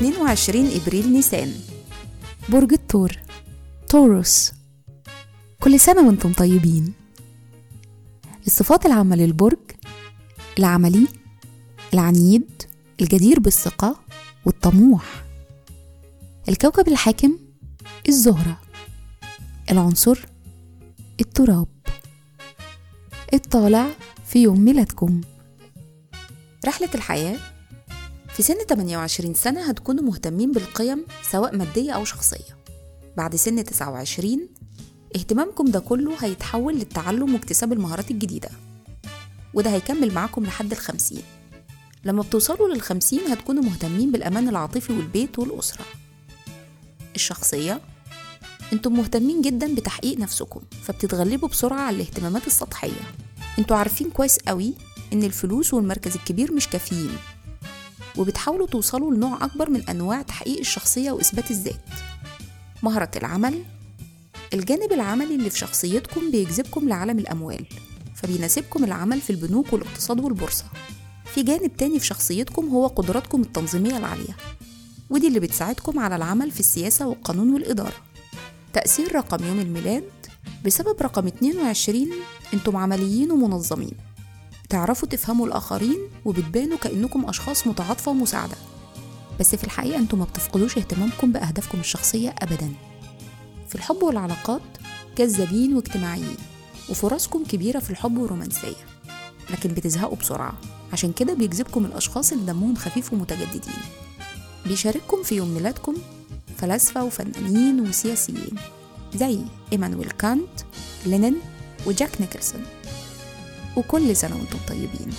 22 إبريل نيسان. برج الثور توروس كل سنة وأنتم طيبين. الصفات العامة للبرج العملي العنيد الجدير بالثقة والطموح. الكوكب الحاكم الزهرة. العنصر التراب. الطالع في يوم ميلادكم. رحلة الحياة في سن 28 سنة هتكونوا مهتمين بالقيم سواء مادية أو شخصية. بعد سن 29 اهتمامكم ده كله هيتحول للتعلم واكتساب المهارات الجديدة. وده هيكمل معاكم لحد الخمسين. لما بتوصلوا للخمسين هتكونوا مهتمين بالأمان العاطفي والبيت والأسرة. الشخصية؟ أنتم مهتمين جدا بتحقيق نفسكم فبتتغلبوا بسرعة على الاهتمامات السطحية. أنتوا عارفين كويس قوي إن الفلوس والمركز الكبير مش كافيين. وبتحاولوا توصلوا لنوع أكبر من أنواع تحقيق الشخصية وإثبات الذات. مهرة العمل الجانب العملي اللي في شخصيتكم بيجذبكم لعالم الأموال فبيناسبكم العمل في البنوك والاقتصاد والبورصة. في جانب تاني في شخصيتكم هو قدراتكم التنظيمية العالية ودي اللي بتساعدكم على العمل في السياسة والقانون والإدارة. تأثير رقم يوم الميلاد بسبب رقم 22 أنتم عمليين ومنظمين. تعرفوا تفهموا الآخرين وبتبانوا كأنكم أشخاص متعاطفة ومساعدة. بس في الحقيقة أنتم ما بتفقدوش اهتمامكم بأهدافكم الشخصية أبدا. في الحب والعلاقات كذابين واجتماعيين وفرصكم كبيرة في الحب والرومانسية. لكن بتزهقوا بسرعة عشان كده بيجذبكم الأشخاص اللي دمهم خفيف ومتجددين. بيشارككم في يوم ميلادكم فلاسفة وفنانين وسياسيين زي إيمانويل كانت لينين وجاك نيكلسون. وكل سنة وأنتم طيبين.